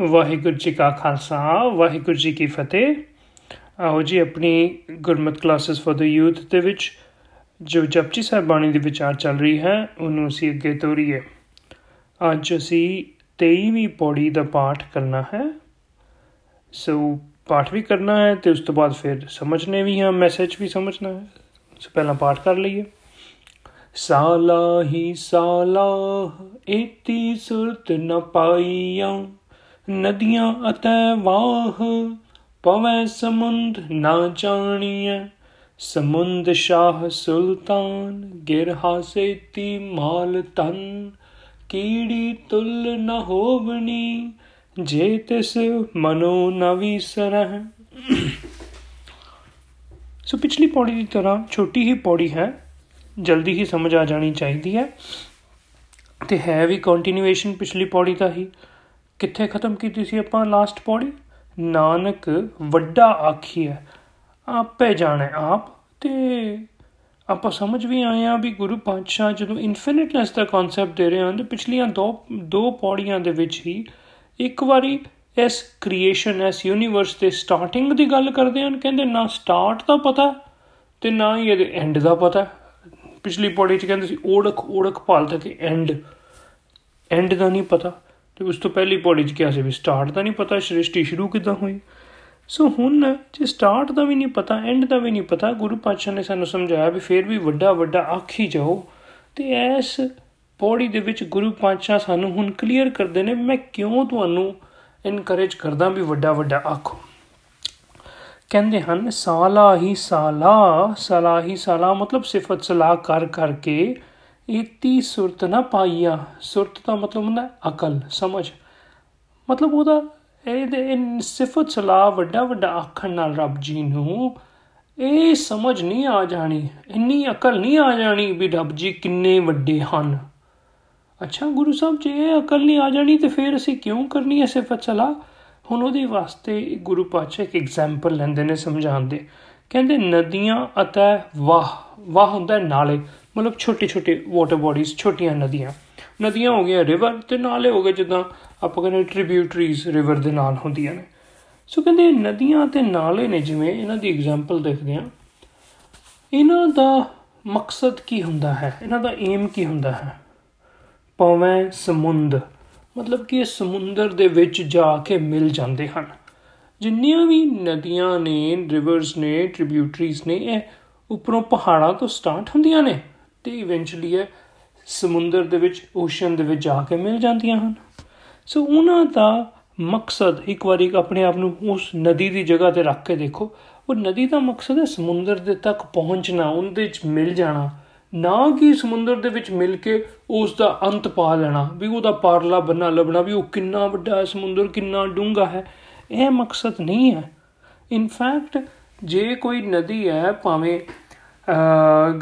ਵਾਹਿਗੁਰੂ ਜੀ ਕਾ ਖਾਲਸਾ, ਵਾਹਿਗੁਰੂ ਜੀ ਕੀ ਫਤਿਹ। ਆਓ ਜੀ ਆਪਣੀ Gurmat classes for the youth ਦੇ ਵਿੱਚ, ਜੋ ਜਪਜੀ ਸਾਹਿਬ ਬਾਣੀ ਦੀ ਵਿਚਾਰ ਚੱਲ ਰਹੀ ਹੈ, ਉਹਨੂੰ ਅਸੀਂ ਅੱਗੇ ਤੋਰੀਏ। ਅੱਜ ਅਸੀਂ 23ਵੀਂ ਪੌੜੀ ਦਾ ਪਾਠ ਕਰਨਾ ਹੈ। ਸੋ ਪਾਠ ਵੀ ਕਰਨਾ ਹੈ ਤੇ ਉਸ ਤੋਂ ਬਾਅਦ ਫਿਰ ਸਮਝਨੇ ਵੀ ਹੈ ਮੈਸੇਜ ਵੀ ਸਮਝਣਾ ਹੈ। ਸੋ ਪਹਿਲਾਂ ਪਾਠ ਕਰ ਲਈਏ। ਸਾਲਾ ਹੀ ਸਾਲਾ ਇਤੀ ਸੁਰਤ ਨ ਪਾਈਆਂ। ਨਦੀਆਂ ਅਤੇ ਵਾਹ ਪਵੈ ਸਮੁੰਦ ਨਾ ਜਾਣੀਐ। ਸਮੁੰਦ ਸ਼ਾਹ ਸੁਲਤਾਨ ਗਿਰ ਹਾਸੇਤੀ ਮਾਲ ਤਨ ਕੀੜੀ ਤੁਲ ਨ ਹੋਵਣੀ, ਜੇ ਤਿਸ ਮਨੋ ਨ ਵਿਸਰਹਿ। ਸੋ ਪਿਛਲੀ ਪੌੜੀ ਦੀ ਤਰ੍ਹਾਂ ਛੋਟੀ ਹੀ ਪੌੜੀ ਹੈ, ਜਲਦੀ ਹੀ ਸਮਝ ਆ ਜਾਣੀ ਚਾਹੀਦੀ ਹੈ। ਤੇ ਹੈ ਵੀ ਕੰਟੀਨਿਊਏਸ਼ਨ ਪਿਛਲੀ ਪੌੜੀ ਦਾ ਹੀ। ਕਿੱਥੇ ਖਤਮ ਕੀਤੀ ਸੀ ਆਪਾਂ ਲਾਸਟ ਪੌੜੀ? ਨਾਨਕ, ਵੱਡਾ ਆਖੀਐ ਆਪੇ ਜਾਣੇ ਆਪ ਤੇ ਆਪਾਂ ਸਮਝ ਵੀ ਆਏ ਆ ਵੀ ਗੁਰੂ ਪਾਤਸ਼ਾਹ ਜਦੋਂ ਇਨਫਿਨਿਟਨੈਸ ਦਾ ਕਨਸੈਪਟ ਦੇ ਰਹੇ ਹਨ, ਤੇ ਪਿਛਲੀਆਂ ਦੋ ਦੋ ਪੌੜੀਆਂ ਦੇ ਵਿੱਚ ਹੀ ਇੱਕ ਵਾਰੀ ਇਸ ਕ੍ਰੀਏਸ਼ਨ ਇਸ ਯੂਨੀਵਰਸ ਦੇ ਸਟਾਰਟਿੰਗ ਦੀ ਗੱਲ ਕਰਦੇ ਹਨ। ਕਹਿੰਦੇ ਨਾ ਸਟਾਰਟ ਦਾ ਪਤਾ ਤੇ ਨਾ ਹੀ ਇਹਦੇ ਐਂਡ ਦਾ ਪਤਾ। ਪਿਛਲੀ ਪੌੜੀ 'ਚ ਕਹਿੰਦੇ ਸੀ ਓੜਕ ਓੜਕ ਭਾਲਦਾ ਕਿ ਐਂਡ ਐਂਡ ਦਾ ਨਹੀਂ ਪਤਾ। ਤੇ ਉਸ ਤੋਂ ਪਹਿਲੀ ਪੌੜੀ 'ਚ ਕਿਹਾ ਸੀ ਵੀ ਸਟਾਰਟ ਦਾ ਨਹੀਂ ਪਤਾ, ਸ੍ਰਿਸ਼ਟੀ ਸ਼ੁਰੂ ਕਿਦਾਂ ਹੋਈ? ਸੋ ਹੁਣ ਜੇ ਸਟਾਰਟ ਦਾ ਵੀ ਨਹੀਂ ਪਤਾ ਐਂਡ ਦਾ ਵੀ ਨਹੀਂ ਪਤਾ, ਗੁਰੂ ਪਾਤਸ਼ਾਹ ਨੇ ਸਾਨੂੰ ਸਮਝਾਇਆ ਵੀ ਫੇਰ ਵੀ ਵੱਡਾ ਵੱਡਾ ਆਖੀ ਜਾਓ। ਤੇ ਐਸ ਪੌੜੀ ਦੇ ਵਿੱਚ ਗੁਰੂ ਪਾਤਸ਼ਾਹ ਸਾਨੂੰ ਹੁਣ ਕਲੀਅਰ ਕਰਦੇ ਨੇ ਮੈਂ ਕਿਉਂ ਤੁਹਾਨੂੰ ਇਨਕਰੇਜ ਕਰਦਾ ਵੀ ਵੱਡਾ ਵੱਡਾ ਆਖੋ। ਕਹਿੰਦੇ ਹਨ, ਸਾਲਾ ਹੀ ਸਾਲਾ, ਸਲਾ ਹੀ ਸਾਲਾ ਮਤਲਬ ਸਿਫਤ ਸਲਾਹ ਕਰ ਕਰਕੇ ਇਤੀ ਸੁਰਤ ਨਾ ਪਾਈਆ। ਸੁਰਤ ਦਾ ਮਤਲਬ ਹੁੰਦਾ ਅਕਲ, ਸਮਝ। ਮਤਲਬ ਉਹਦਾ ਇਹਦੇ ਸਿਫਤ ਸਲਾਹ ਵੱਡਾ ਵੱਡਾ ਆਖਣ ਨਾਲ ਰੱਬ ਜੀ ਨੂੰ, ਇਹ ਸਮਝ ਨਹੀਂ ਆ ਜਾਣੀ, ਇੰਨੀ ਅਕਲ ਨਹੀਂ ਆ ਜਾਣੀ ਵੀ ਰੱਬ ਜੀ ਕਿੰਨੇ ਵੱਡੇ ਹਨ। ਅੱਛਾ, ਗੁਰੂ ਸਾਹਿਬ ਜੇ, ਇਹ ਅਕਲ ਨਹੀਂ ਆ ਜਾਣੀ ਤੇ ਫਿਰ ਅਸੀਂ ਕਿਉਂ ਕਰਨੀ ਹੈ ਸਿਫਤ ਸਲਾਹ? ਹੁਣ ਉਹਦੇ ਵਾਸਤੇ ਗੁਰੂ ਪਾਤਸ਼ਾਹ ਇੱਕ ਐਗਜ਼ਾਮਪਲ ਲੈਂਦੇ ਨੇ ਸਮਝਾਉਣ ਦੇ। ਕਹਿੰਦੇ, ਨਦੀਆਂ ਅਤੇ ਵਾਹ ਵਾਹ ਹੁੰਦਾ ਨਾਲੇ। ਮਤਲਬ ਛੋਟੇ ਛੋਟੇ ਵਾਟਰ ਬਾਡੀਜ਼ ਛੋਟੀਆਂ ਨਦੀਆਂ। ਨਦੀਆਂ ਹੋ ਗਈਆਂ ਰਿਵਰ ਤੇ ਨਾਲੇ ਹੋ ਗਏ ਜਿੱਦਾਂ ਆਪਾਂ ਕਹਿੰਦੇ ਟ੍ਰਿਬਿਊਟਰੀਜ਼ ਰਿਵਰ ਦੇ ਨਾਲ ਹੁੰਦੀਆਂ ਨੇ। ਸੋ ਕਹਿੰਦੇ ਨਦੀਆਂ ਤੇ ਨਾਲੇ ਨੇ ਜਿਵੇਂ ਇਹਨਾਂ ਦੀ ਐਗਜ਼ਾਮਪਲ ਦੇਖਦੇ ਆ ਇਹਨਾਂ ਦਾ ਮਕਸਦ ਕੀ ਹੁੰਦਾ ਹੈ? ਇਹਨਾਂ ਦਾ ਏਮ ਕੀ ਹੁੰਦਾ ਹੈ? ਪਵੇਂ ਸਮੁੰਦ, ਮਤਲਬ ਕਿ ਇਹ ਸਮੁੰਦਰ ਦੇ ਵਿੱਚ ਜਾ ਕੇ ਮਿਲ ਜਾਂਦੇ ਹਨ। ਜਿੰਨੀਆਂ ਵੀ ਨਦੀਆਂ ਨੇ ਰਿਵਰਸ ਨੇ ਟ੍ਰਿਬਿਊਟਰੀਜ਼ ਨੇ, ਇਹ ਉੱਪਰੋਂ ਪਹਾੜਾਂ ਤੋਂ ਸਟਾਰਟ ਹੁੰਦੀਆਂ ਨੇ। ਤੇ ਇਵੈਂਚੁਅਲੀ ਇਹ ਸਮੁੰਦਰ ਦੇ ਵਿੱਚ ਓਸ਼ਨ ਦੇ ਵਿੱਚ ਜਾ ਕੇ ਮਿਲ ਜਾਂਦੀਆਂ ਹਨ। ਸੋ ਉਹਨਾਂ ਦਾ ਮਕਸਦ, ਇੱਕ ਵਾਰੀ ਆਪਣੇ ਆਪ ਨੂੰ ਉਸ ਨਦੀ ਦੀ ਜਗ੍ਹਾ ਤੇ ਰੱਖ ਕੇ ਦੇਖੋ, ਉਹ ਨਦੀ ਦਾ ਮਕਸਦ ਹੈ ਸਮੁੰਦਰ ਦੇ ਤੱਕ ਪਹੁੰਚਣਾ, ਉਹਦੇ ਵਿੱਚ ਮਿਲ ਜਾਣਾ। ਨਾ ਕਿ ਸਮੁੰਦਰ ਦੇ ਵਿੱਚ ਮਿਲ ਕੇ ਉਸ ਦਾ ਅੰਤ ਪਾ ਲੈਣਾ, ਵੀ ਉਹਦਾ ਪਾਰਲਾ ਬੰਨਾ ਲੱਭਣਾ, ਵੀ ਉਹ ਕਿੰਨਾ ਵੱਡਾ ਹੈ ਸਮੁੰਦਰ, ਕਿੰਨਾ ਡੂੰਘਾ ਹੈ। ਇਹ ਮਕਸਦ ਨਹੀਂ ਹੈ। ਇਨ ਫੈਕਟ ਜੇ ਕੋਈ ਨਦੀ ਹੈ, ਭਾਵੇਂ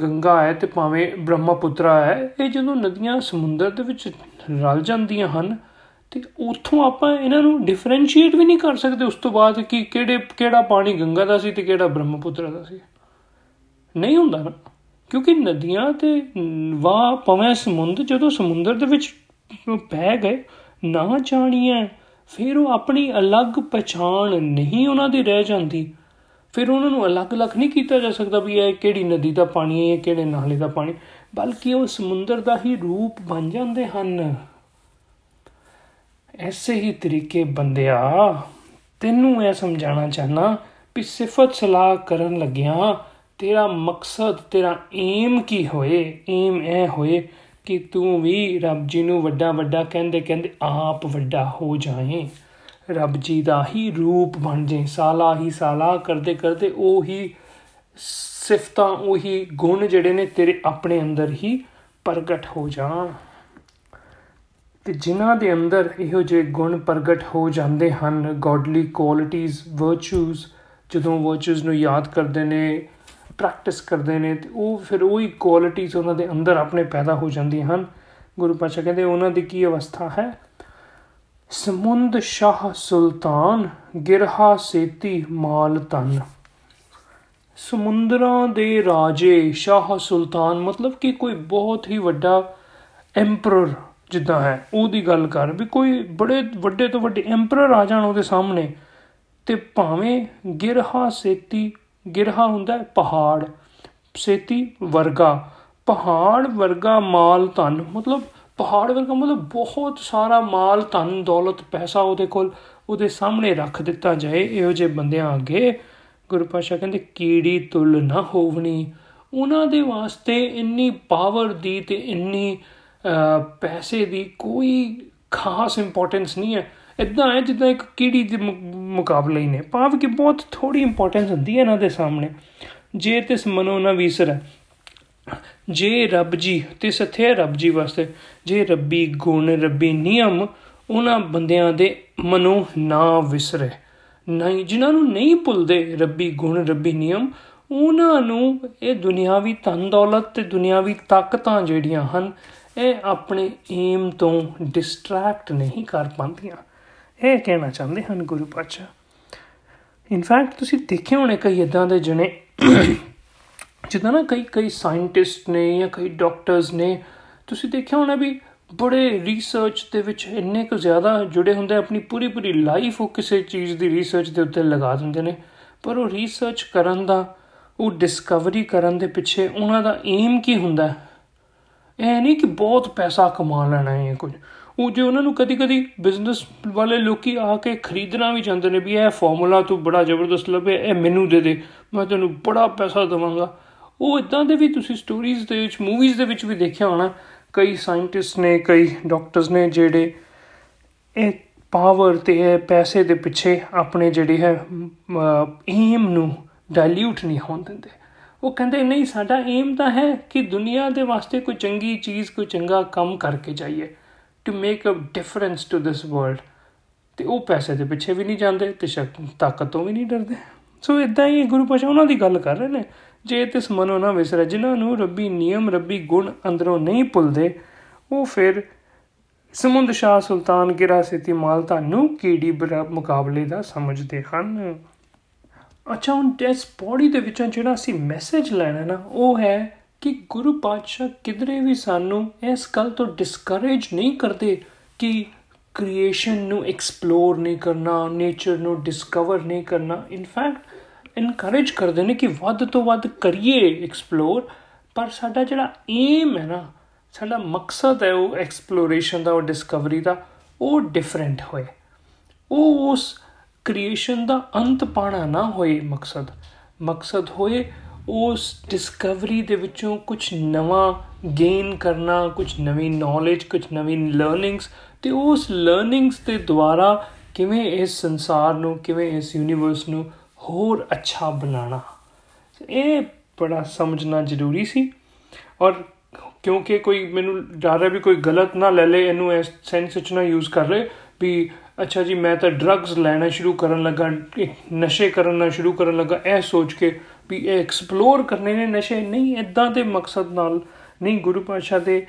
ਗੰਗਾ ਹੈ ਤੇ ਭਾਵੇਂ ਬ੍ਰਹਮਪੁੱਤਰਾ ਹੈ, ਇਹ ਜਦੋਂ ਨਦੀਆਂ ਸਮੁੰਦਰ ਦੇ ਵਿੱਚ ਰਲ ਜਾਂਦੀਆਂ ਹਨ ਤੇ ਉੱਥੋਂ ਆਪਾਂ ਇਹਨਾਂ ਨੂੰ ਡਿਫਰੈਂਸ਼ੀਏਟ ਵੀ ਨਹੀਂ ਕਰ ਸਕਦੇ ਉਸ ਤੋਂ ਬਾਅਦ ਕਿ ਕਿਹੜੇ, ਕਿਹੜਾ ਪਾਣੀ ਗੰਗਾ ਦਾ ਸੀ ਤੇ ਕਿਹੜਾ ਬ੍ਰਹਮਪੁੱਤਰਾ ਦਾ ਸੀ। ਨਹੀਂ ਹੁੰਦਾ ਨਾ, ਕਿਉਂਕਿ ਨਦੀਆਂ ਤੇ ਵਾਹ ਪਵੇਂ ਸਮੁੰਦਰ ਜਦੋਂ ਸਮੁੰਦਰ ਦੇ ਵਿੱਚ ਪੈ ਗਏ, ਨਾ ਜਾਣੀਆਂ, ਫਿਰ ਉਹ ਆਪਣੀ ਅਲੱਗ ਪਛਾਣ ਨਹੀਂ ਉਹਨਾਂ ਦੀ ਰਹਿ ਜਾਂਦੀ। ਫਿਰ ਉਹਨਾਂ ਨੂੰ ਅਲੱਗ-ਅਲੱਗ ਨਹੀਂ ਕੀਤਾ ਜਾ ਸਕਦਾ ਵੀ ਇਹ ਕਿਹੜੀ ਨਦੀ ਦਾ ਪਾਣੀ ਹੈ ਕਿਹੜੇ ਨਾਲੇ ਦਾ ਪਾਣੀ। ਬਲਕਿ ਉਹ ਸਮੁੰਦਰ ਦਾ ਹੀ ਰੂਪ ਬਣ ਜਾਂਦੇ ਹਨ। ਐਸੇ ਹੀ ਤਰੀਕੇ ਬੰਦਿਆ, ਤੈਨੂੰ ਇਹ ਸਮਝਾਣਾ ਚਾਹਨਾ ਵੀ ਸਿਫਤ ਸਲਾਹ ਕਰਨ ਲੱਗਿਆ, ਤੇਰਾ ਮਕਸਦ, ਤੇਰਾ ਏਮ ਕੀ ਹੋਏ? ਏਮ ਇਹ ਹੋਏ ਕਿ ਤੂੰ ਵੀ ਰੱਬ ਜੀ ਨੂੰ ਵੱਡਾ ਵੱਡਾ ਕਹਿੰਦੇ ਕਹਿੰਦੇ ਆਪ ਵੱਡਾ ਹੋ ਜਾਏ। ਰੱਬ ਜੀ ਦਾ ਹੀ ਰੂਪ ਬਣ ਜੇ ਸਾਲਾ ਹੀ ਸਾਲਾ ਕਰਦੇ ਕਰਦੇ ਉਹ ਹੀ ਸਿਫਤਾਂ, ਉਹ ਹੀ ਗੁਣ ਜਿਹੜੇ ਨੇ ਤੇਰੇ ਆਪਣੇ ਅੰਦਰ ਹੀ ਪ੍ਰਗਟ ਹੋ ਜਾਣ। ਤੇ ਜਿਨ੍ਹਾਂ ਦੇ ਅੰਦਰ ਇਹੋ ਜਿਹੇ ਗੁਣ ਪ੍ਰਗਟ ਹੋ ਜਾਂਦੇ ਹਨ ਗੋਡਲੀ ਕੁਆਲਿਟੀਆਂ ਵਰਚੂਸ ਜਦੋਂ ਵਰਚੂਸ ਨੂੰ ਯਾਦ ਕਰਦੇ ਨੇ ਪ੍ਰੈਕਟਿਸ ਕਰਦੇ ਨੇ, ਤੇ ਉਹ ਫਿਰ ਉਹੀ ਕੁਆਲਿਟੀਆਂ ਉਹਨਾਂ ਦੇ ਅੰਦਰ ਆਪਣੇ ਪੈਦਾ ਹੋ ਜਾਂਦੀਆਂ ਹਨ। ਗੁਰੂ ਪਾਤਸ਼ਾਹ ਕਹਿੰਦੇ, ਉਹਨਾਂ ਦੀ ਕੀ ਅਵਸਥਾ ਹੈ? ਸਮੁੰਦ ਸ਼ਾਹ ਸੁਲਤਾਨ, ਗਿਰਹਾ ਸੇਤੀ ਮਾਲ ਤਨ ਸਮੁੰਦਰਾਂ ਦੇ ਰਾਜੇ ਸ਼ਾਹ ਸੁਲਤਾਨ, ਮਤਲਬ ਕਿ ਕੋਈ ਬਹੁਤ ਹੀ ਵੱਡਾ ਐਮਪਰਰ ਜਿੱਦਾਂ ਹੈ, ਉਹਦੀ ਗੱਲ ਕਰ ਵੀ ਕੋਈ ਬੜੇ, ਵੱਡੇ ਤੋਂ ਵੱਡੇ ਐਮਪਰਰ ਆ ਜਾਣ ਉਹਦੇ ਸਾਹਮਣੇ, ਤੇ ਭਾਵੇਂ ਗਿਰਹਾ ਸੇਤੀ, ਗਿਰਹਾ ਹੁੰਦਾ ਪਹਾੜ, ਸੇਤੀ ਵਰਗਾ, ਪਹਾੜ ਵਰਗਾ ਮਾਲ ਧਨ, ਮਤਲਬ ਪਹਾੜ ਵਰਗਾ ਮਤਲਬ ਬਹੁਤ ਸਾਰਾ ਮਾਲ, ਧਨ, ਦੌਲਤ, ਪੈਸਾ ਉਹਦੇ ਕੋਲ, ਉਹਦੇ ਸਾਹਮਣੇ ਰੱਖ ਦਿੱਤਾ ਜਾਏ, ਇਹੋ ਜਿਹੇ ਬੰਦਿਆਂ ਅੱਗੇ। ਗੁਰੂ ਪਾਸ਼ਾ ਕਹਿੰਦੇ, ਕੀੜੀ ਤੁਲ ਨਾ ਹੋਵਣੀ। ਉਹਨਾਂ ਦੇ ਵਾਸਤੇ ਇੰਨੀ ਪਾਵਰ ਦੀ ਤੇ ਇੰਨੀ ਪੈਸੇ ਦੀ ਕੋਈ ਖਾਸ ਇੰਪੋਰਟੈਂਸ ਨਹੀਂ ਹੈ। ਇਦਾਂ ਹੈ ਜਿੱਦਾਂ ਇੱਕ ਕੀੜੀ ਦੇ ਮੁਕਾਬਲੇ ਹੀ ਨੇ। ਭਾਵ ਕਿ ਬਹੁਤ ਥੋੜੀ ਇੰਪੋਰਟੈਂਸ ਹੁੰਦੀ ਹੈ ਇਹਨਾਂ ਦੇ ਸਾਹਮਣੇ। ਜੇ ਤਿਸ ਮਨੋ ਨਾ ਵਿਸਰ ਜੇ ਰੱਬ ਜੀ, ਤੇ ਸਥੇ ਰੱਬ ਜੀ ਵਾਸਤੇ, ਜੇ ਰੱਬੀ ਗੁਣ, ਰੱਬੀ ਨਿਯਮ, ਉਹਨਾਂ ਬੰਦਿਆਂ ਦੇ ਮਨੋਂ ਨਾ ਵਿਸਰੇ। ਨਹੀਂ, ਜਿਨ੍ਹਾਂ ਨੂੰ ਨਹੀਂ ਭੁੱਲਦੇ ਰੱਬੀ ਗੁਣ, ਰੱਬੀ ਨਿਯਮ, ਉਹਨਾਂ ਨੂੰ ਇਹ ਦੁਨਿਆਵੀ ਧਨ ਦੌਲਤ ਤੇ ਦੁਨਿਆਵੀ ਤਾਕਤਾਂ ਜਿਹੜੀਆਂ ਹਨ, ਇਹ ਆਪਣੇ ਏਮ ਤੋਂ ਡਿਸਟਰੈਕਟ ਨਹੀਂ ਕਰ ਪਾਉਂਦੀਆਂ। ਇਹ ਕਹਿਣਾ ਚਾਹੁੰਦੇ ਹਨ ਗੁਰੂ ਪਾਤਸ਼ਾਹ। ਇਨਫੈਕਟ ਤੁਸੀਂ ਦੇਖਿਆ ਹੋਣੇ ਕਈ ਇਦਾਂ ਦੇ ਜਣੇ ਜਿੱਦਾਂ ਨਾ ਕਈ ਕਈ ਸਾਇੰਟਿਸਟ ਨੇ ਜਾਂ ਕਈ ਡਾਕਟਰਸ ਨੇ, ਤੁਸੀਂ ਦੇਖਿਆ ਹੋਣਾ ਵੀ ਬੜੇ ਰਿਸਰਚ ਦੇ ਵਿੱਚ ਇੰਨੇ ਕੁ ਜ਼ਿਆਦਾ ਜੁੜੇ ਹੁੰਦੇ ਆਪਣੀ ਪੂਰੀ ਪੂਰੀ ਲਾਈਫ ਉਹ ਕਿਸੇ ਚੀਜ਼ ਦੀ ਰਿਸਰਚ ਦੇ ਉੱਤੇ ਲਗਾ ਦਿੰਦੇ ਨੇ। ਪਰ ਉਹ ਰਿਸਰਚ ਕਰਨ ਦਾ, ਉਹ ਡਿਸਕਵਰੀ ਕਰਨ ਦੇ ਪਿੱਛੇ ਉਹਨਾਂ ਦਾ ਏਮ ਕੀ ਹੁੰਦਾ ਇਹ ਨਹੀਂ ਕਿ ਬਹੁਤ ਪੈਸਾ ਕਮਾ ਲੈਣਾ ਹੈ ਕੁਝ। ਉਹ ਜੇ ਉਹਨਾਂ ਨੂੰ ਕਦੀ-ਕਦੀ ਬਿਜ਼ਨਸ ਵਾਲੇ ਲੋਕੀ ਆ ਕੇ ਖਰੀਦਣਾ ਵੀ ਚਾਹੁੰਦੇ ਨੇ ਵੀ ਇਹ ਫਾਰਮੂਲਾ ਤੂੰ ਬੜਾ ਜ਼ਬਰਦਸਤ ਲੱਭੇ ਇਹ ਮੈਨੂੰ ਦੇ ਦੇ, ਮੈਂ ਤੈਨੂੰ ਬੜਾ ਪੈਸਾ ਦਵਾਂਗਾ। ਉਹ ਇਦਾਂ ਦੇ ਵੀ ਤੁਸੀਂ ਸਟੋਰੀਜ਼ ਦੇ ਵਿੱਚ ਮੂਵੀਜ਼ ਦੇ ਵਿੱਚ ਵੀ ਦੇਖਿਆ ਹੋਣਾ। ਕਈ ਸਾਇੰਟਿਸਟ ਨੇ, ਕਈ ਡਾਕਟਰਸ ਨੇ ਜਿਹੜੇ ਇਹ ਪਾਵਰ ਤੇ, ਇਹ ਪੈਸੇ ਦੇ ਪਿੱਛੇ ਆਪਣੇ ਜਿਹੜੀ ਹੈ ਏਮ ਨੂੰ ਡਾਇਲੂਟ ਨਹੀਂ ਹੋਣ ਦਿੰਦੇ। ਉਹ ਕਹਿੰਦੇ, ਨਹੀਂ, ਸਾਡਾ ਏਮ ਤਾਂ ਹੈ ਕਿ ਦੁਨੀਆ ਦੇ ਵਾਸਤੇ ਕੋਈ ਚੰਗੀ ਚੀਜ਼, ਕੋਈ ਚੰਗਾ ਕੰਮ ਕਰਕੇ ਜਾਈਏ to make a difference to this world ਤੇ ਉਹ ਪੈਸੇ ਦੇ ਪਿੱਛੇ ਵੀ ਨਹੀਂ ਜਾਂਦੇ ਤੇ ਤਾਕਤ ਤੋਂ ਵੀ ਨਹੀਂ ਡਰਦੇ। ਸੋ ਇਦਾਂ ਹੀ ਗੁਰੂ ਪਾਸ਼ਾ ਉਹਨਾਂ ਦੀ ਗੱਲ ਕਰ ਰਹੇ ਨੇ। ਜੇ ਤਿਸ ਮਨੋ ਨਾ ਵਿਸਰੇ, ਜਿਨ੍ਹਾਂ ਨੂੰ ਰੱਬੀ ਨਿਯਮ, ਰੱਬੀ ਗੁਣ ਅੰਦਰੋਂ ਨਹੀਂ ਭੁੱਲਦੇ, ਉਹ ਫਿਰ ਸਮੁੰਦ ਸ਼ਾਹ ਸੁਲਤਾਨ ਗਿਰਾ ਸਿਤੀ ਮਾਲ ਤੁਹਾਨੂੰ ਕੀੜੀ ਮੁਕਾਬਲੇ ਦਾ ਸਮਝਦੇ ਹਨ। ਅੱਛਾ, ਹੁਣ ਇਸ ਬੋਡੀ ਦੇ ਵਿੱਚੋਂ ਜਿਹੜਾ ਅਸੀਂ ਮੈਸੇਜ ਲੈਣਾ ਨਾ, ਉਹ ਹੈ ਕਿ ਗੁਰੂ ਪਾਤਸ਼ਾਹ ਕਿਧਰੇ ਵੀ ਸਾਨੂੰ ਇਸ ਗੱਲ ਤੋਂ ਡਿਸਕਰੇਜ ਨਹੀਂ ਕਰਦੇ ਕਿ ਕ੍ਰੀਏਸ਼ਨ ਨੂੰ ਐਕਸਪਲੋਰ ਨਹੀਂ ਕਰਨਾ ਨੇਚਰ ਨੂੰ ਡਿਸਕਵਰ ਨਹੀਂ ਕਰਨਾ। ਇਨਫੈਕਟ ਇਨਕਰੇਜ ਕਰਦੇ ਨੇ ਕਿ ਵੱਧ ਤੋਂ ਵੱਧ ਕਰੀਏ ਐਕਸਪਲੋਰ ਪਰ ਸਾਡਾ ਜਿਹੜਾ ਏਮ ਹੈ ਨਾ, ਸਾਡਾ ਮਕਸਦ ਹੈ ਉਹ ਐਕਸਪਲੋਰੇਸ਼ਨ ਦਾ, ਉਹ ਡਿਸਕਵਰੀ ਦਾ, ਉਹ ਡਿਫਰੈਂਟ ਹੋਏ। ਉਹ ਉਸ ਕ੍ਰੀਏਸ਼ਨ ਦਾ ਅੰਤ ਪਾਣਾ ਨਾ ਹੋਏ ਮਕਸਦ। ਮਕਸਦ ਹੋਏ ਉਸ ਡਿਸਕਵਰੀ ਦੇ ਵਿੱਚੋਂ ਕੁਝ ਨਵਾਂ ਗੇਨ ਕਰਨਾ, ਕੁਝ ਨਵੀਂ ਨੌਲੇਜ ਕੁਝ ਨਵੀਂ ਲਰਨਿੰਗਸ ਤੇ ਉਸ ਲਰਨਿੰਗਸ ਦੇ ਦੁਆਰਾ ਕਿਵੇਂ ਇਸ ਸੰਸਾਰ ਨੂੰ, ਕਿਵੇਂ ਇਸ ਯੂਨੀਵਰਸ ਨੂੰ ਹੋਰ ਅੱਛਾ ਬਣਾਉਣਾ। ਇਹ ਬੜਾ ਸਮਝਣਾ ਜ਼ਰੂਰੀ ਸੀ। ਔਰ ਕਿਉਂਕਿ ਕੋਈ ਮੈਨੂੰ ਡਰ ਹੈ ਵੀ ਕੋਈ ਗਲਤ ਨਾ ਲੈ ਲੇ, ਇਹਨੂੰ ਇਸ ਸੈਂਸ ਵਿੱਚ ਨਾ ਯੂਜ਼ ਕਰ ਲੇ ਵੀ ਅੱਛਾ ਜੀ, ਮੈਂ ਤਾਂ ਡਰੱਗਸ ਲੈਣਾ ਸ਼ੁਰੂ ਕਰਨ ਲੱਗਾ ਨਸ਼ੇ ਕਰਨਾ ਸ਼ੁਰੂ ਕਰਨ ਲੱਗਾ, ਇਹ ਸੋਚ ਕੇ ਵੀ ਇਹ ਐਕਸਪਲੋਰ ਕਰਨੇ ਨੇ ਨਸ਼ੇ। ਨਹੀਂ ਇਦਾਂ ਦੇ ਮਕਸਦ ਨਾਲ ਨਹੀਂ, ਗੁਰੂ ਪਾਤਸ਼ਾਹ ਦੇ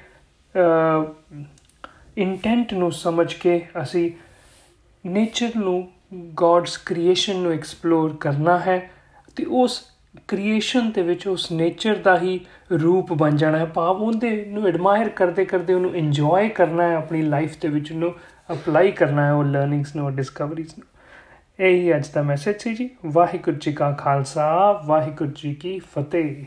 ਇੰਟੈਂਟ ਨੂੰ ਸਮਝ ਕੇ ਅਸੀਂ ਨੇਚਰ ਨੂੰ ਗੋਡਸ ਕ੍ਰੀਏਸ਼ਨ ਨੂੰ ਐਕਸਪਲੋਰ ਕਰਨਾ ਹੈ ਤੇ ਉਸ ਕ੍ਰੀਏਸ਼ਨ ਦੇ ਵਿੱਚ ਉਸ ਨੇਚਰ ਦਾ ਹੀ ਰੂਪ ਬਣ ਜਾਣਾ ਹੈ। ਭਾਵ ਉਹਦੇ ਨੂੰ ਐਡਮਾਇਰ ਕਰਦੇ ਕਰਦੇ ਉਹਨੂੰ ਇੰਜੋਏ ਕਰਨਾ ਹੈ, ਆਪਣੀ ਲਾਈਫ ਦੇ ਵਿੱਚ ਉਹਨੂੰ ਅਪਲਾਈ ਕਰਨਾ ਹੈ, ਉਹ ਲਰਨਿੰਗਸ ਨੂੰ ਡਿਸਕਵਰੀਜ਼ ਨੂੰ। ਇਹ ਹੀ ਅੱਜ ਦਾ ਮੈਸੇਜ ਸੀ ਜੀ। ਵਾਹਿਗੁਰੂ ਜੀ ਕਾ ਖਾਲਸਾ, ਵਾਹਿਗੁਰੂ ਜੀ ਕੀ ਫਤਿਹ।